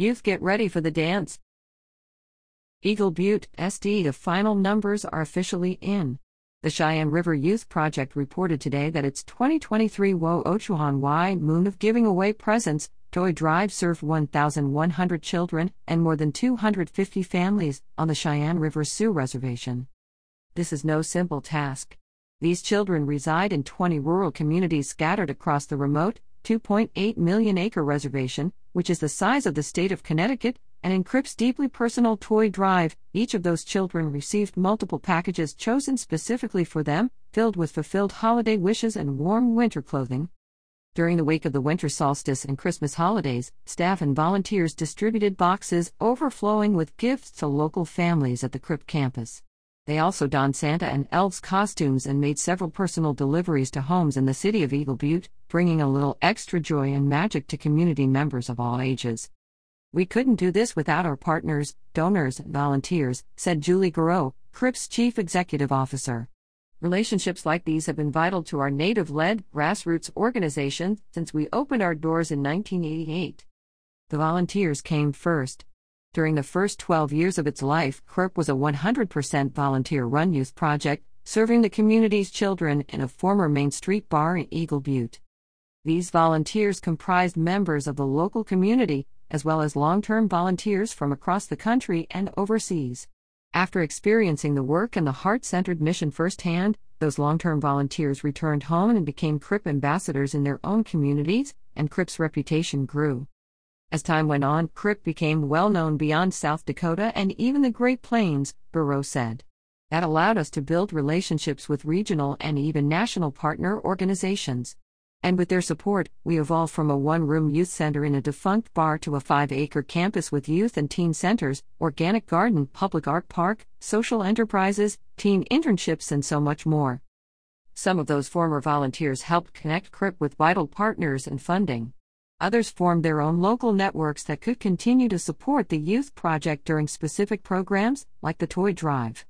Youth get ready for the dance. Eagle Butte, SD The final numbers are officially in. The Cheyenne River Youth Project reported today that its 2023 Wo Ochuhan Y Moon of Giving Away Presents Toy Drive served 1,100 children and more than 250 families on the Cheyenne River Sioux Reservation. This is no simple task. These children reside in 20 rural communities scattered across the remote, 2.8 million acre reservation, which is the size of the state of Connecticut, and in CRYP's deeply personal toy drive, each of those children received multiple packages chosen specifically for them, filled with fulfilled holiday wishes and warm winter clothing. During the week of the winter solstice and Christmas holidays, staff and volunteers distributed boxes overflowing with gifts to local families at the CRYP campus. They also donned Santa and elves costumes and made several personal deliveries to homes in the city of Eagle Butte, bringing a little extra joy and magic to community members of all ages. We couldn't do this without our partners, donors, and volunteers, said Julie Garreau, CRYP's chief executive officer. Relationships like these have been vital to our native led, grassroots organization since we opened our doors in 1988. The volunteers came first. During the first 12 years of its life, CRYP was a 100% volunteer run youth project, serving the community's children in a former Main Street bar in Eagle Butte. These volunteers comprised members of the local community, as well as long term volunteers from across the country and overseas. After experiencing the work and the heart centered mission firsthand, those long term volunteers returned home and became CRYP ambassadors in their own communities, and CRYP's reputation grew. As time went on, CRYP became well known beyond South Dakota and even the Great Plains, Garreau said. That allowed us to build relationships with regional and even national partner organizations. And with their support, we evolved from a one room youth center in a defunct bar to a five acre campus with youth and teen centers, organic garden, public art park, social enterprises, teen internships, and so much more. Some of those former volunteers helped connect CRYP with vital partners and funding. Others formed their own local networks that could continue to support the youth project during specific programs, like the Toy Drive.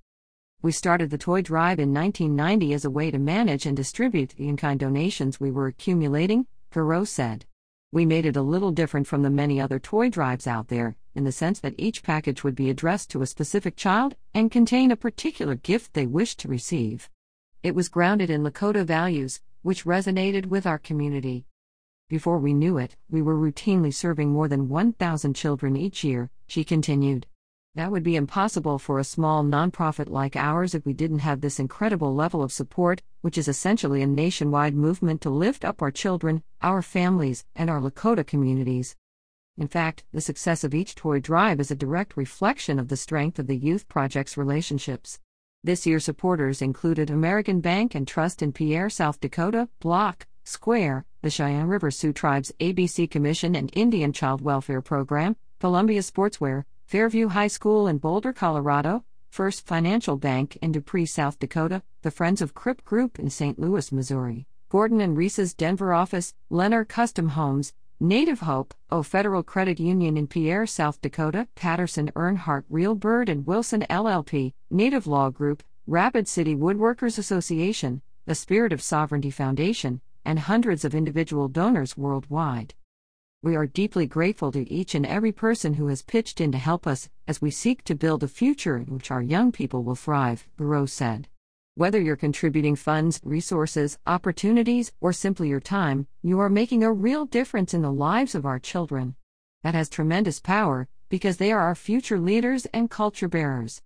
We started the Toy Drive in 1990 as a way to manage and distribute the in kind donations we were accumulating, Garreau said. We made it a little different from the many other toy drives out there, in the sense that each package would be addressed to a specific child and contain a particular gift they wished to receive. It was grounded in Lakota values, which resonated with our community. Before we knew it, we were routinely serving more than 1,000 children each year, she continued. That would be impossible for a small nonprofit like ours if we didn't have this incredible level of support, which is essentially a nationwide movement to lift up our children, our families, and our Lakota communities. In fact, the success of each toy drive is a direct reflection of the strength of the Youth Project's relationships. This year's supporters included American Bank and Trust in Pierre, South Dakota, Block, Square, the Cheyenne River Sioux Tribes ABC Commission and Indian Child Welfare Program, Columbia Sportswear, Fairview High School in Boulder, Colorado, First Financial Bank in Dupree, South Dakota, the Friends of CRYP Group in St. Louis, Missouri, Gordon and Reese's Denver office, Lenner Custom Homes, Native Hope, O Federal Credit Union in Pierre, South Dakota, Patterson Earnhart Real Bird and Wilson LLP, Native Law Group, Rapid City Woodworkers Association, the Spirit of Sovereignty Foundation, and hundreds of individual donors worldwide. We are deeply grateful to each and every person who has pitched in to help us as we seek to build a future in which our young people will thrive, Garreau said. Whether you're contributing funds, resources, opportunities, or simply your time, you are making a real difference in the lives of our children. That has tremendous power, because they are our future leaders and culture bearers.